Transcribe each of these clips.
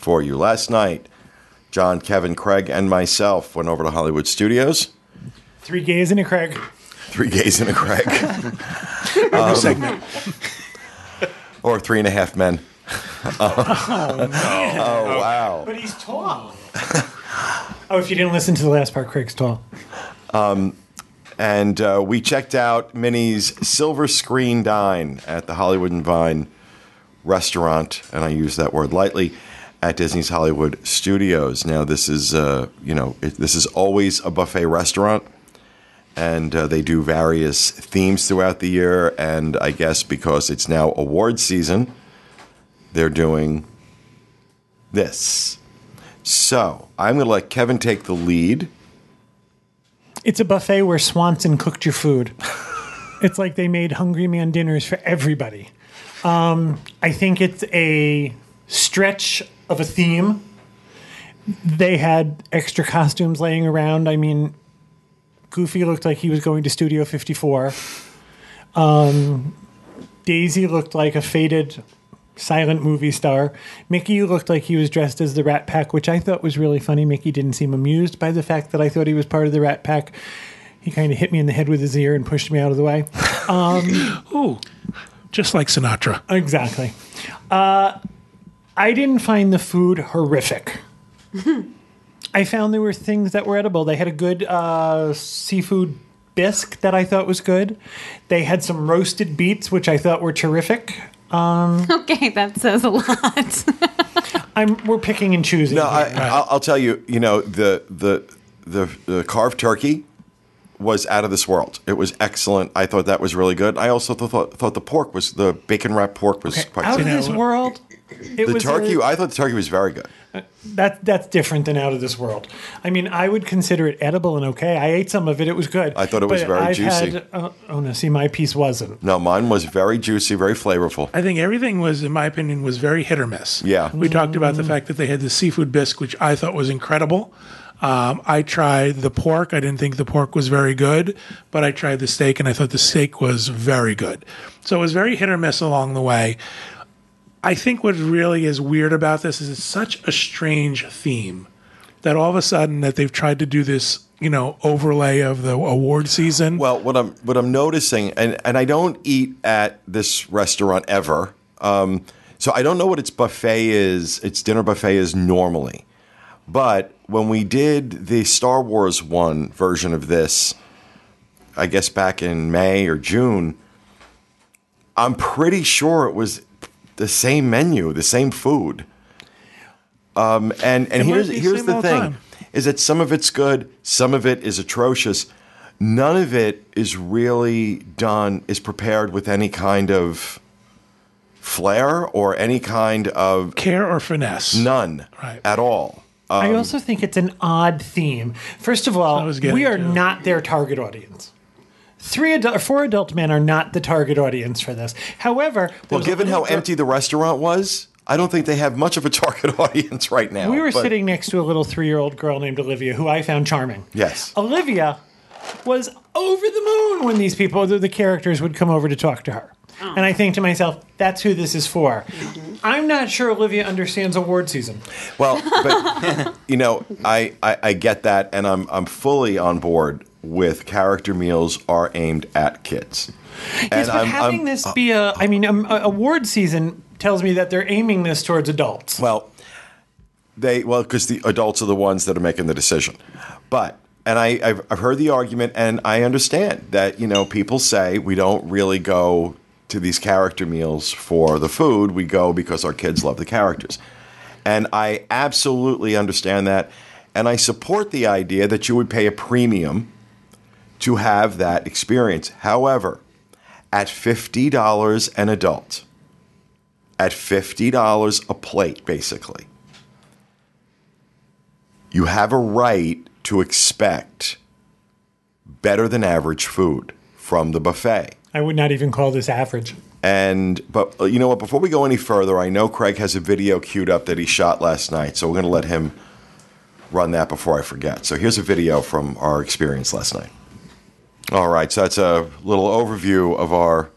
for you. Last night, John, Kevin, Craig, and myself went over to Hollywood Studios. Three gays and a Craig. Three gays and a Craig. Every segment. or three and a half men. oh, wow. But he's tall. oh, if you didn't listen to the last part, Craig's tall. And uh, we checked out Minnie's Silver Screen Dine at the Hollywood and Vine restaurant, and I use that word lightly, at Disney's Hollywood Studios. Now, this is, uh, you know, it, this is always a buffet restaurant, and uh, they do various themes throughout the year. And I guess because it's now award season, they're doing this. So I'm going to let Kevin take the lead. It's a buffet where Swanson cooked your food. it's like they made Hungry Man dinners for everybody. Um, I think it's a stretch of a theme. They had extra costumes laying around. I mean, Goofy looked like he was going to Studio 54. Um, Daisy looked like a faded silent movie star. Mickey looked like he was dressed as the Rat Pack, which I thought was really funny. Mickey didn't seem amused by the fact that I thought he was part of the Rat Pack. He kind of hit me in the head with his ear and pushed me out of the way. Ooh, just like Sinatra. Exactly. Uh, I didn't find the food horrific. I found there were things that were edible. They had a good uh, seafood bisque that I thought was good. They had some roasted beets, which I thought were terrific. Okay, that says a lot. I'm we're picking and choosing. No, I, I'll I'll tell you. You know the, the the the carved turkey was out of this world. It was excellent. I thought that was really good. I also thought thought the pork was the bacon wrapped pork was quite out of good. this world. It The was turkey, a- I thought the turkey was very good. that that's different than out of this world. I mean, I would consider it edible and okay. I ate some of it; it was good. I thought it was very I've juicy. Had, uh, oh no, see, my piece wasn't. No, mine was very juicy, very flavorful. I think everything was, in my opinion, was very hit or miss. Yeah. We talked about the fact that they had the seafood bisque, which I thought was incredible. Um, I tried the pork. I didn't think the pork was very good, but I tried the steak and I thought the steak was very good. So it was very hit or miss along the way. I think what really is weird about this is it's such a strange theme that all of a sudden that they've tried to do this, you know, overlay of the award season. Well, what I'm what I'm noticing, and and I don't eat at this restaurant ever, um, so I don't know what its buffet is, its dinner buffet is normally. But when we did the Star Wars one version of this, I guess back in May or June, I'm pretty sure it was the same menu, the same food. Um, and and It here's here's the thing: time. is that some of it's good, some of it is atrocious. None of it is really done is prepared with any kind of flair or any kind of Care or finesse? none Right. at all. I also think it's an odd theme. First of all, we are to. not their target audience. Three adult, or four adult men are not the target audience for this. However, Well, given how little gr- empty the restaurant was, I don't think they have much of a target audience right now. we were but- sitting next to a little three-year-old girl named Olivia, who I found charming. Yes. Olivia was over the moon when these people, the, the characters, would come over to talk to her. Oh. And I think to myself, that's who this is for. Mm-hmm. I'm not sure Olivia understands award season. Well, but you know, I, I, I get that, and I'm I'm fully on board with character meals are aimed at kids. Yes, And but I'm- having I'm- this be a, I mean, um, a, award season tells me that they're aiming this towards adults. Well, they well because the adults are the ones that are making the decision. But and I I've, I've heard the argument, and I understand that you know people say we don't really go to these character meals for the food. We go because our kids love the characters, and I absolutely understand that, and I support the idea that you would pay a premium to have that experience. However, at fifty dollars an adult, at fifty dollars a plate, basically you have a right to expect better than average food from the buffet. I would not even call this average. And but uh, you know what? Before we go any further, I know Craig has a video queued up that he shot last night, so we're going to let him run that before I forget. So here's a video from our experience last night. All right, so that's a little overview of our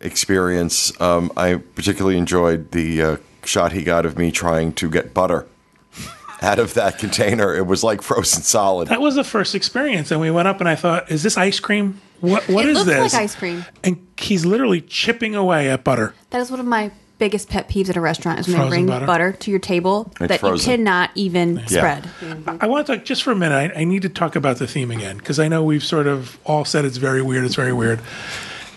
experience. Um, I particularly enjoyed the uh, shot he got of me trying to get butter out of that container. It was like frozen solid. That was the first experience, and we went up, and I thought, "Is this ice cream? What? What It is looks this?" like ice cream. And he's literally chipping away at butter. That is one of my biggest pet peeves at a restaurant is when they Frozen bring butter? butter. to your table It's that frozen. you cannot even Yeah. spread. I want to talk just for a minute. I, I need to talk about the theme again because I know we've sort of all said it's very weird. It's very weird.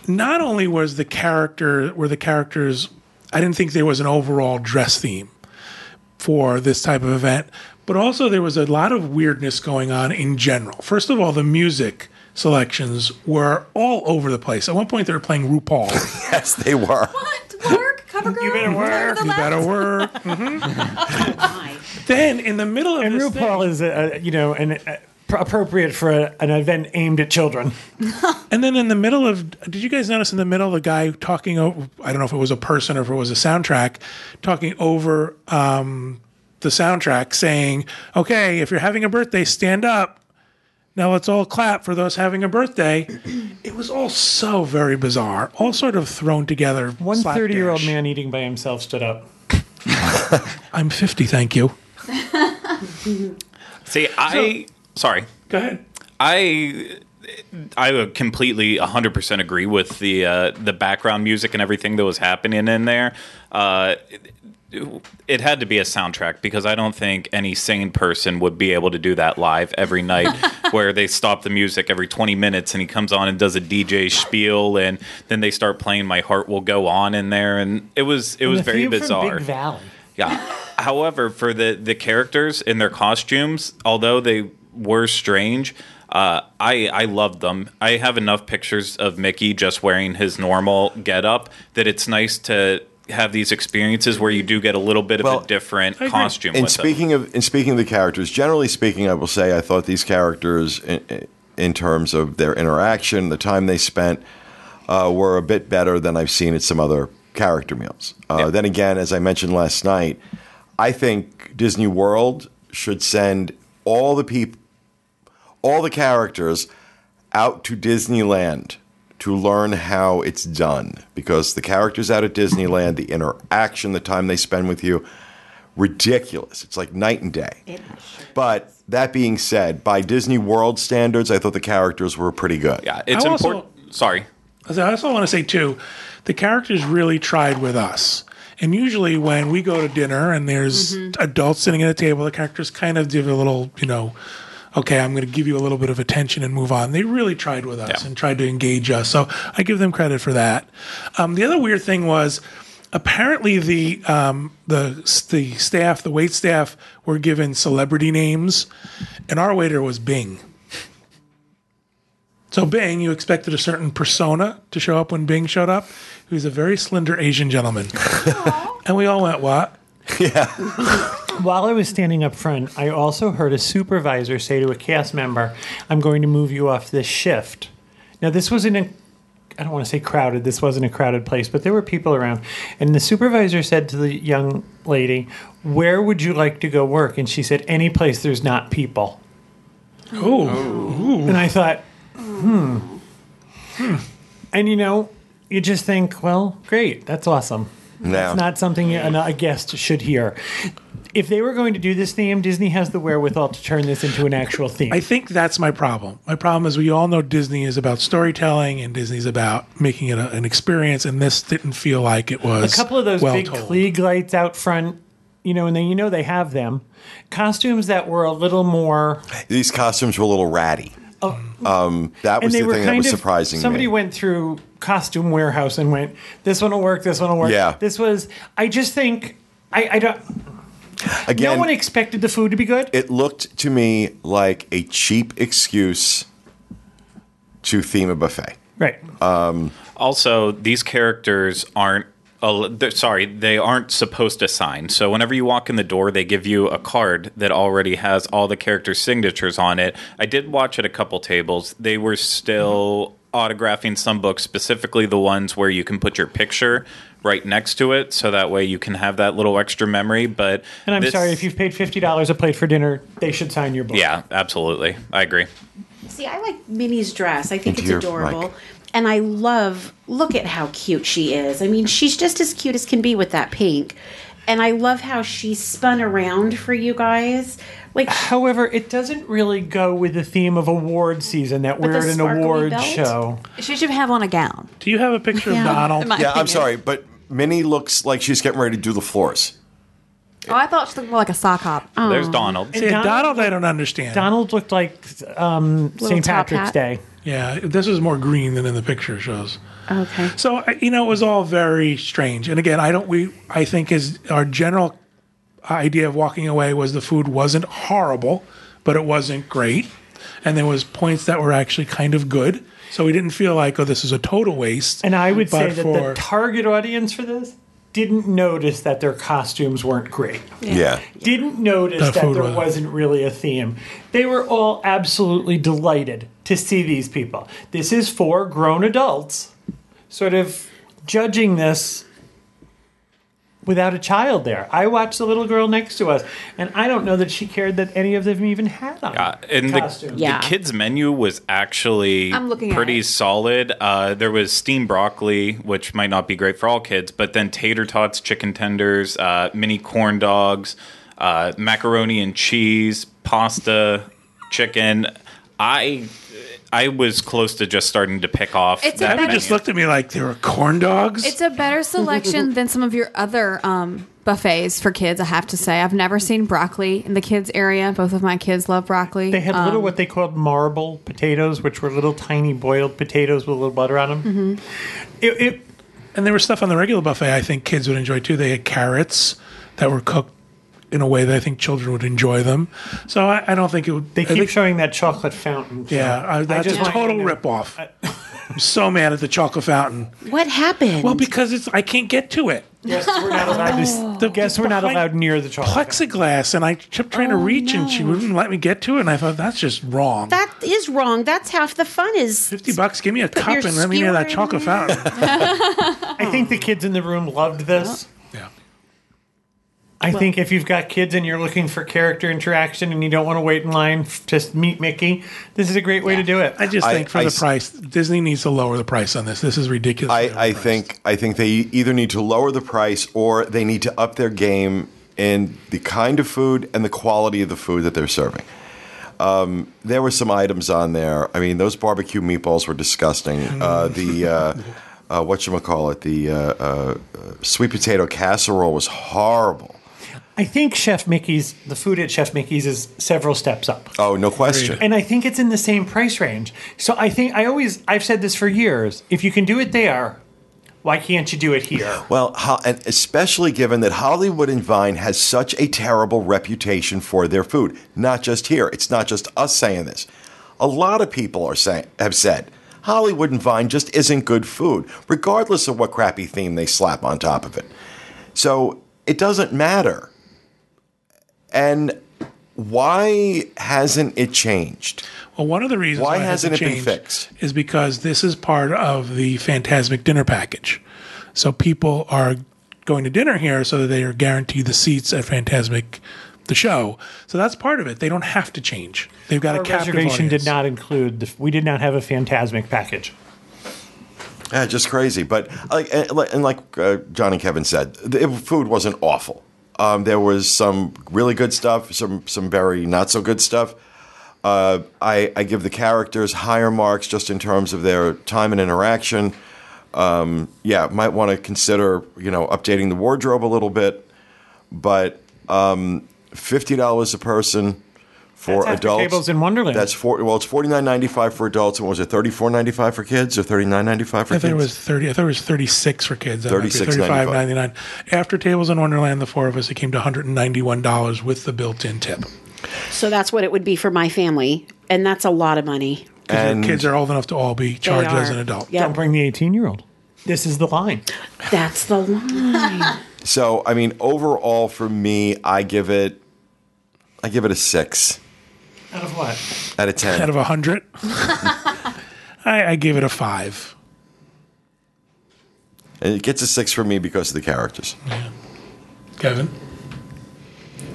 Not only was the character were the characters, I didn't think there was an overall dress theme for this type of event, but also there was a lot of weirdness going on in general. First of all, the music selections were all over the place. At one point, they were playing RuPaul. Yes, they were. What? Work? Cover girl? You better work. you better work. Mhm. Then in the middle of And this RuPaul thing- is a, a, you know an a, appropriate for a, an event aimed at children. And then in the middle of, did you guys notice in the middle the guy talking over? I don't know if it was a person or if it was a soundtrack, talking over um, the soundtrack, saying, "Okay, if you're having a birthday, stand up. Now let's all clap for those having a birthday." it was all so very bizarre, all sort of thrown together. One 30 year old man eating by himself stood up. I'm 50, thank you. See, I sorry. Go ahead. I I would completely 100% agree with the uh, the background music and everything that was happening in there. Uh, it, had to be a soundtrack because I don't think any sane person would be able to do that live every night where they stop the music every 20 minutes and he comes on and does a DJ spiel and then they start playing My Heart Will Go On in there and it was it was very bizarre. Yeah. However, for the the characters in their costumes, although they were strange, uh, I I loved them. I have enough pictures of Mickey just wearing his normal getup that it's nice to have these experiences where you do get a little bit of a different costume. And with them. speaking of in speaking of the characters, generally speaking, I will say I thought these characters, in, in terms of their interaction, the time they spent, uh, were a bit better than I've seen at some other character meals. Uh, Yeah. Then again, as I mentioned last night, I think Disney World should send all the people, all the characters, out to Disneyland to learn how it's done because the characters out at Disneyland, the interaction, the time they spend with you, ridiculous. It's like night and day. But that being said, by Disney World standards, I thought the characters were pretty good. yeah, it's I also- important. Sorry. I also want to say too, the characters really tried with us. And usually when we go to dinner and there's mm-hmm. adults sitting at a table, the characters kind of give a little, you know, okay, I'm going to give you a little bit of attention and move on. They really tried with us Yeah. and tried to engage us. So I give them credit for that. Um, the other weird thing was apparently the um, the the staff, the wait staff, were given celebrity names, and our waiter was Bing. So Bing, you expected a certain persona to show up when Bing showed up. He was a very slender Asian gentleman, and we all went, "What?" While I was standing up front, I also heard a supervisor say to a cast member, I'm going to move you off this shift. Now, this was in a, I don't want to say crowded, this wasn't a crowded place, but there were people around. And the supervisor said to the young lady, Where would you like to go work? And she said, Any place there's not people. Oh, And I thought, hmm. And you know, you just think, well, great, that's awesome. Now, It's not something a, a guest should hear. If they were going to do this theme, Disney has the wherewithal to turn this into an actual theme. I think that's my problem. My problem is we all know Disney is about storytelling and Disney's about making it a, an experience, and this didn't feel like it was a couple of those well big told. Klieg lights out front, you know, and then you know they have them. Costumes that were a little more, these costumes were a little ratty. Um, that was the thing that was of. surprising somebody me. went through costume warehouse and went, "This one will work. This one will work." Yeah. This was. I just think. I, I don't. Again, no one expected the food to be good. it looked to me like a cheap excuse to theme a buffet. right. Also, these characters aren't. Uh, sorry, they aren't supposed to sign. So whenever you walk in the door, they give you a card that already has all the characters' signatures on it. I did watch at a couple tables; they were still autographing some books, specifically the ones where you can put your picture right next to it, so that way you can have that little extra memory. But and I'm this- sorry if you've paid fifty dollars a plate for dinner, they should sign your book. Yeah, absolutely, I agree. See, I like Minnie's dress. I think Into it's your adorable. mic. And I love, look at how cute she is. I mean, she's just as cute as can be with that pink. and I love how she spun around for you guys. Like However, it doesn't really go with the theme of award season that we're at an award belt? show. She should have on a gown. Do you have a picture of Donald? in my Yeah, I'm sorry, but Minnie looks like she's getting ready to do the floors. Oh, I thought she looked more like a sock hop. There's Donald. See, Donald- Donald, I don't understand. Donald looked like um, St. Patrick's hat. Day. Yeah, this is more green than in the picture shows. okay. So you know, it was all very strange. And again, I don't. We I think is our general idea of walking away was the food wasn't horrible, but it wasn't great, and there was points that were actually kind of good. So we didn't feel like oh, this is a total waste. And I would say that for- the target audience for this didn't notice that their costumes weren't great. Yeah. Didn't notice The that there was- wasn't really a theme. They were all absolutely delighted to see these people. This is for grown adults, sort of judging this without a child there. I watched the little girl next to us, and I don't know that she cared that any of them even had on Uh, and the, costumes. Yeah. the kids menu was actually I'm looking pretty solid. Uh, there was steamed broccoli, which might not be great for all kids, but then tater tots, chicken tenders, uh, mini corn dogs, uh, macaroni and cheese, pasta, chicken. I I was close to just starting to pick off. It's a that better- Evan just looked at me like they were corn dogs. It's a better selection than some of your other um, buffets for kids. I have to say, I've never seen broccoli in the kids area. Both of my kids love broccoli. They had Um, little what they called marble potatoes, which were little tiny boiled potatoes with a little butter on them. Mm-hmm. It, it, and there was stuff on the regular buffet I think kids would enjoy too. They had carrots that were cooked in a way that I think children would enjoy them. So I, I don't think it would. they I keep think- showing that chocolate fountain. Yeah, I, that's just a want you to total know- ripoff. I'm so mad at the chocolate fountain. What happened? Well, because it's I can't get to it. Yes, we're not allowed to. Oh. The- Guess we're not allowed near the chocolate. fountain. Plexiglass, and I kept trying to oh, reach, and she wouldn't let me get to it. And I thought that's just wrong. that is wrong. That's half the fun. Is Fifty bucks, give me a cup and let me near that chocolate fountain. I think the kids in the room loved this. Yeah. I think if you've got kids and you're looking for character interaction and you don't want to wait in line f- to meet Mickey, this is a great way to do it. I just I- think for I the s- price, Disney needs to lower the price on this. This is ridiculous. I, I think I think they either need to lower the price or they need to up their game in the kind of food and the quality of the food that they're serving. Um, there were some items on there. I mean, those barbecue meatballs were disgusting. Uh, the uh, uh, what you call it, the uh, uh, uh, sweet potato casserole was horrible. I think Chef Mickey's, the food at Chef Mickey's is several steps up. Oh, no question. And I think it's in the same price range. So I think I always I've said this for years. If you can do it there, why can't you do it here? Well, ho- and especially given that Hollywood and Vine has such a terrible reputation for their food. Not just here. It's not just us saying this. A lot of people are saying have said Hollywood and Vine just isn't good food, regardless of what crappy theme they slap on top of it. So it doesn't matter. And why hasn't it changed? Well, one of the reasons Why why, hasn't hasn't it been changed fixed? is because this is part of the Fantasmic dinner package. So people are going to dinner here so that they are guaranteed the seats at Fantasmic, the show. So that's part of it. They don't have to change. They've got Our a captive reservation audience. did not include the, we did not have a fantasmic package. Yeah, just crazy. But like and like, and like uh, John and Kevin said, the food wasn't awful. Um, there was some really good stuff, some some very not so good stuff. Uh, I, I give the characters higher marks just in terms of their time and interaction. Um, yeah, might want to consider you know updating the wardrobe a little bit, but um, fifty dollars a person for That's adults. Tables in Wonderland. That's four. Well, it's forty nine ninety five for adults, and was it thirty four ninety five for kids or thirty nine ninety five for kids? I kids? thought it was thirty. I thought it was thirty-six for kids. That might be $36.95. Thirty-five ninety-nine. After Tables in Wonderland, the four of us, it came to one hundred and ninety-one dollars with the built-in tip. so that's what it would be for my family, and that's a lot of money. Because your And- kids are old enough to all be charged as an adult. Yep. Don't bring the 18 year old. This is the line. That's the line. So, I mean, overall for me, I give it, I give it a six Out of what? out of ten. Out of a hundred, I, I gave it a five. and it gets a six for me because of the characters. Kevin,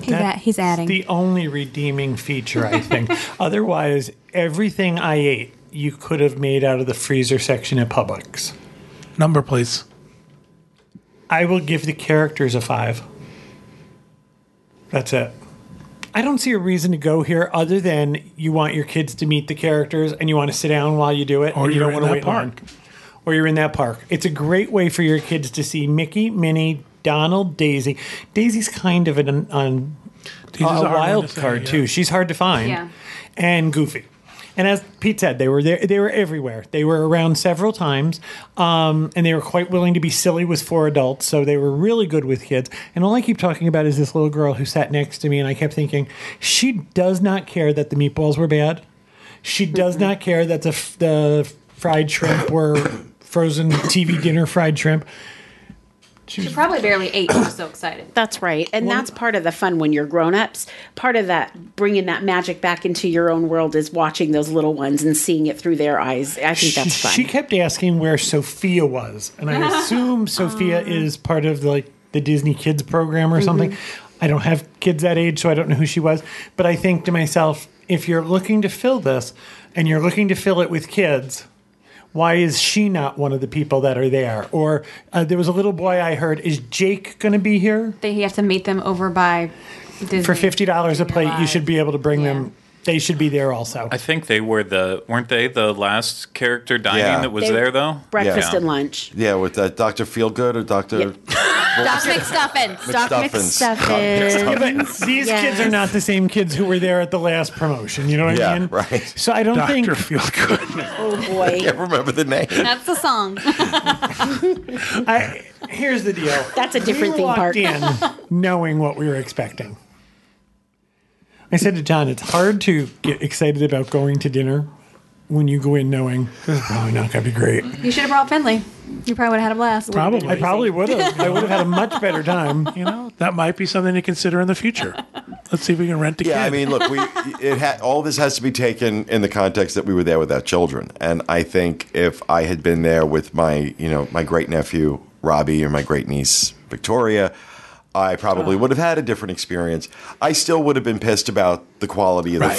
he's, That- at, he's adding. The only redeeming feature, I think. Otherwise, everything I ate, you could have made out of the freezer section at Publix. number please. I will give the characters a five. That's it. I don't see a reason to go here other than you want your kids to meet the characters and you want to sit down while you do it, Or and you you're don't in want to that wait park. long. Or you're in that park. It's a great way for your kids to see Mickey, Minnie, Donald, Daisy. Daisy's kind of an on Daisy's a wild to say, card yeah. too. She's hard to find. Yeah. And Goofy. And as Pete said, they were there. They were everywhere. They were around several times, um, and they were quite willing to be silly with four adults. So they were really good with kids. And all I keep talking about is this little girl who sat next to me, and I kept thinking, she does not care that the meatballs were bad. She does not care that the f- the fried shrimp were frozen TV dinner fried shrimp. She probably barely ate. She was so excited. That's right. And that's part of the fun when you're grown-ups. Part of that bringing that magic back into your own world is watching those little ones and seeing it through their eyes. I think that's fun. She kept asking where Sofia was, and I assume Sofia uh. is part of the, like the Disney Kids program or something. Mm-hmm. I don't have kids that age, so I don't know who she was. But I think to myself, if you're looking to fill this, and you're looking to fill it with kids. Why is she not one of the people that are there? Or uh, there was a little boy I heard. Is Jake going to be here They have to meet them over by Disney. for fifty dollars a plate? You should be able to bring Yeah. them. They should be there also. I think they were the weren't they the last character dining Yeah. that was They- there though? Breakfast Yeah. and lunch. Yeah, with uh, Dr. Feelgood or Dr. Yep. Doc McStuffins. Doc McStuffins. McStuffins. These Yes. kids are not the same kids who were there at the last promotion. You know what I Yeah, mean? right. So I don't think Doctor feel good. Oh boy. I can't remember the name. That's the song. I. Here's the deal. That's a different we theme walked park. in knowing what we were expecting. I said to John, "It's hard to get excited about going to dinner when you go in knowing this is probably not going to be great." You should have brought Finley. You probably would have had a blast. Probably. I probably would have. I would have had a much better time. you know, that might be something to consider in the future. Let's see if we can rent a Yeah, kid. I mean, look, we it ha- all this has to be taken in the context that we were there without children, and I think if I had been there with my, you know, my great nephew Robbie or my great niece Victoria, I probably would have had a different experience. I still would have been pissed about the quality of the Right.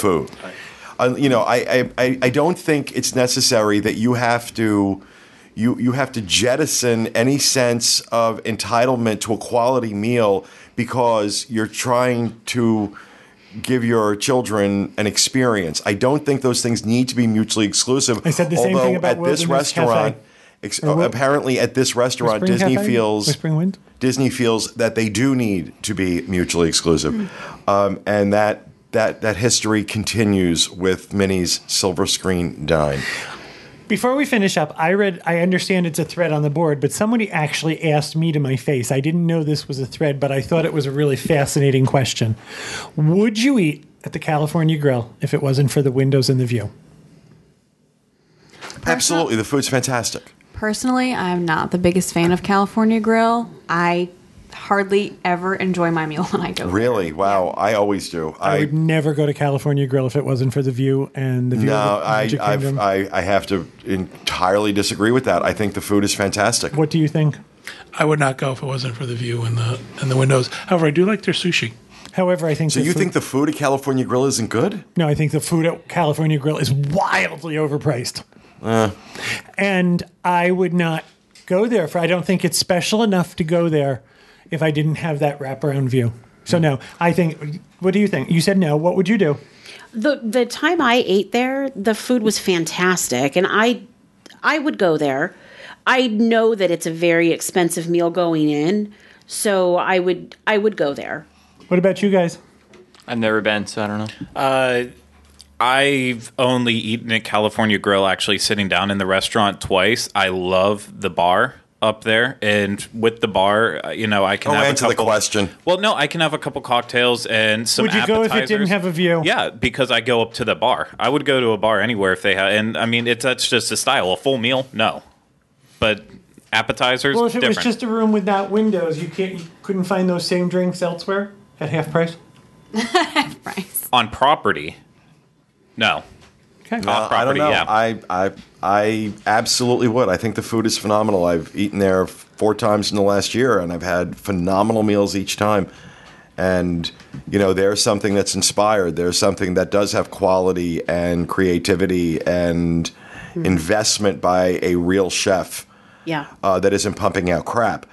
Uh, you know, I, I, I, don't think it's necessary that you have to. You, you have to jettison any sense of entitlement to a quality meal because you're trying to give your children an experience. I don't think those things need to be mutually exclusive. I said the same thing about at this restaurant, ex- apparently at this restaurant, Whispering Disney Cafe? feels Whispering Wind? Disney feels that they do need to be mutually exclusive, um, and that that that history continues with Minnie's Silver Screen Dine. Before we finish up, I read, I understand it's a thread on the board, but somebody actually asked me to my face. I didn't know this was a thread, but I thought it was a really fascinating question. Would you eat at the California Grill if it wasn't for the windows and the view? Absolutely, the food's fantastic. Personally, I'm not the biggest fan of California Grill. I hardly ever enjoy my meal when I go. there. Really, wow! I always do. I, I would never go to California Grill if it wasn't for the view and the view no, of the I I've, I I have to entirely disagree with that. I think the food is fantastic. what do you think? I would not go if it wasn't for the view and the and the windows. However, I do like their sushi. However, I think So the you food- think the food at California Grill isn't good? No, I think the food at California Grill is wildly overpriced. Eh. And I would not go there for I don't think it's special enough to go there if I didn't have that wraparound view. So no, I think what do you think? You said no. What would you do? the the time I ate there, the food was fantastic, and I I would go there. I know that it's a very expensive meal going in, so I would I would go there. What about you guys? I've never been, so I don't know. Uh, I've only eaten at California Grill actually sitting down in the restaurant twice. I love the bar up there, and with the bar, uh, you know, I can Oh, have answer a the couple. question. Well, no, I can have a couple cocktails and some. Would you go if it didn't have a view? Yeah, because I go up to the bar. I would go to a bar anywhere if they have, and I mean, it's that's just a style. A full meal, no, but appetizers. Well, if it different. was just a room with not windows, you can't you couldn't find those same drinks elsewhere at half price. half Price. on property, no. Okay. Off Uh, I don't know. yeah. I, I I absolutely would. I think the food is phenomenal. I've eaten there four times in the last year, and I've had phenomenal meals each time. And you know, there's something that's inspired. There's something that does have quality and creativity and investment by a real chef Yeah. uh, that isn't pumping out crap.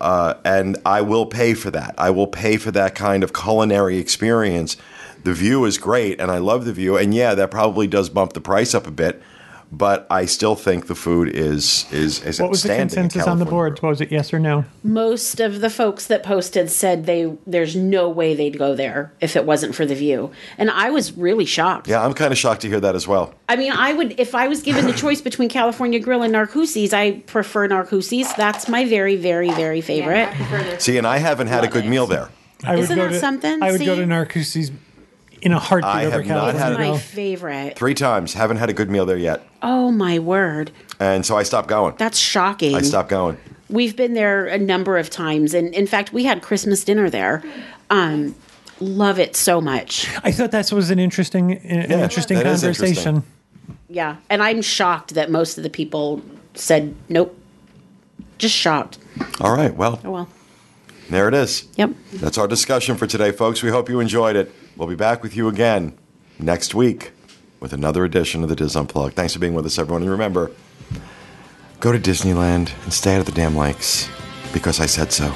uh, and I will pay for that. I will pay for that kind of culinary experience. The view is great, and I love the view. And yeah, that probably does bump the price up a bit, but I still think the food is is is What was the outstanding consensus on the board? Was it? Yes or no? most of the folks that posted said they there's no way they'd go there if it wasn't for the view and i was really shocked Yeah, I'm kind of shocked to hear that as well. i mean i would if i was given the choice between california grill and narcoossee's i prefer narcoossee's that's my very very very favorite See, and I haven't had a good it. meal there. I would Isn't go that to, something? I would go to Narcoossee's in a heartbeat I over have not California. had my favorite. Three times, haven't had a good meal there yet, oh my word. And so I stopped going. that's shocking. I stopped going. we've been there a number of times. And in fact we had christmas dinner there. Um love it so much. I thought that was an interesting, an Yeah, interesting that is conversation. interesting. yeah. And i'm shocked that most of the people said nope. Just shocked. All right, well, oh well there it is. yep That's our discussion for today, folks. We hope you enjoyed it. We'll be back with you again next week with another edition of the DIS Unplugged. Thanks for being with us, everyone. And remember, go to Disneyland and stay out of the damn lakes because I said so.